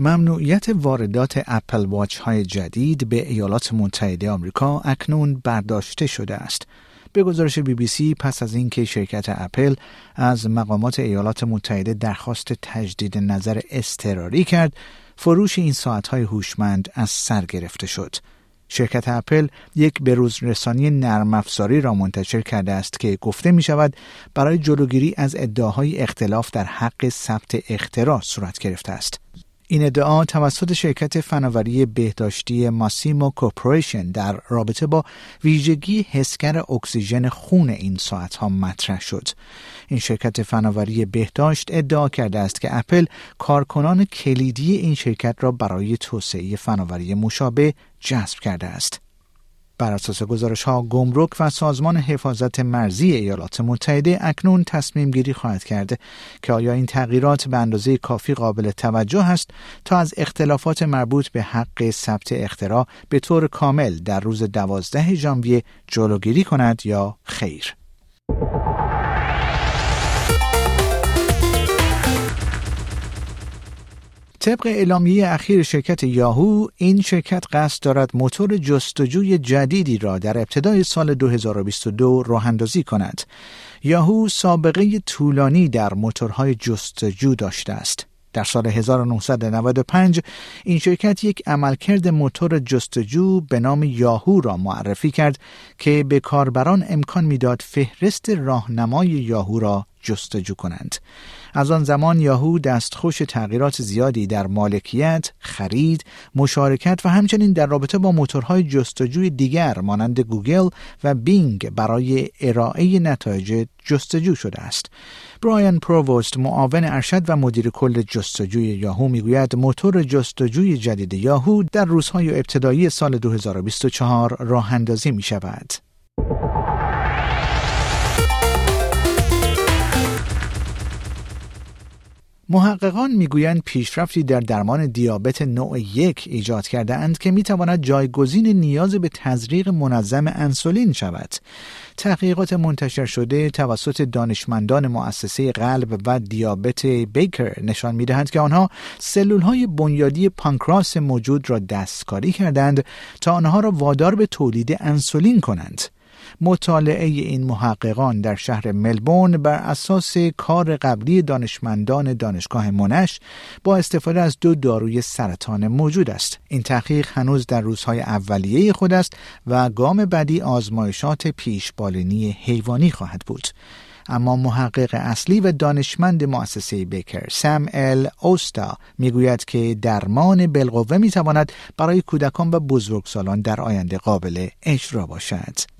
ممنوعیت واردات اپل واچ های جدید به ایالات متحده آمریکا اکنون برداشته شده است. به گزارش بی بی سی پس از اینکه شرکت اپل از مقامات ایالات متحده درخواست تجدید نظر اضطراری کرد، فروش این ساعتهای هوشمند از سر گرفته شد. شرکت اپل یک بروز رسانی نرم افزاری را منتشر کرده است که گفته می شود برای جلوگیری از ادعاهای اختلاف در حق ثبت اختراع صورت گرفته است. این ادعا توسط شرکت فناوری بهداشتی ماسیمو کوپریشن در رابطه با ویژگی حسگر اکسیژن خون این ساعت ها مطرح شد. این شرکت فناوری بهداشت ادعا کرده است که اپل کارکنان کلیدی این شرکت را برای توسعه فناوری مشابه جذب کرده است. بر اساس گزارش ها گمرک و سازمان حفاظت مرزی ایالات متحده اکنون تصمیم گیری خواهد کرد که آیا این تغییرات به اندازه کافی قابل توجه است تا از اختلافات مربوط به حق ثبت اختراع به طور کامل در روز دوازده ژانویه جلوگیری کند یا خیر. طبق اعلامیه اخیر شرکت یاهو این شرکت قصد دارد موتور جستجوی جدیدی را در ابتدای سال 2022 راه اندازی کند. یاهو سابقه طولانی در موتورهای جستجو داشته است. در سال 1995 این شرکت یک عملکرد موتور جستجو به نام یاهو را معرفی کرد که به کاربران امکان می‌داد فهرست راهنمای یاهو را جستجو کنند. از آن زمان یاهو دستخوش تغییرات زیادی در مالکیت، خرید، مشارکت و همچنین در رابطه با موتورهای جستجوی دیگر مانند گوگل و بینگ برای ارائه نتایج جستجو شده است. برایان پرووست معاون ارشد و مدیر کل جستجوی یاهو می‌گوید موتور جستجوی جدید یاهو در روزهای ابتدایی سال 2024 راه اندازی می شود. محققان می‌گویند پیشرفتی در درمان دیابت نوع یک ایجاد کرده اند که می‌تواند جایگزین نیاز به تزریق منظم انسولین شود. تحقیقات منتشر شده توسط دانشمندان مؤسسه قلب و دیابت بیکر نشان می‌دهند که آنها سلول های بنیادی پانکراس موجود را دستکاری کردند تا آنها را وادار به تولید انسولین کنند. مطالعه این محققان در شهر ملبورن بر اساس کار قبلی دانشمندان دانشگاه منش با استفاده از دو داروی سرطان موجود است. این تحقیق هنوز در روزهای اولیه خود است و گام بعدی آزمایشات پیشبالینی حیوانی خواهد بود. اما محقق اصلی و دانشمند مؤسسه بیکر سم ال اوستا می‌گوید که درمان بالقوه می‌تواند برای کودکان و بزرگسالان در آینده قابل اجرا باشد.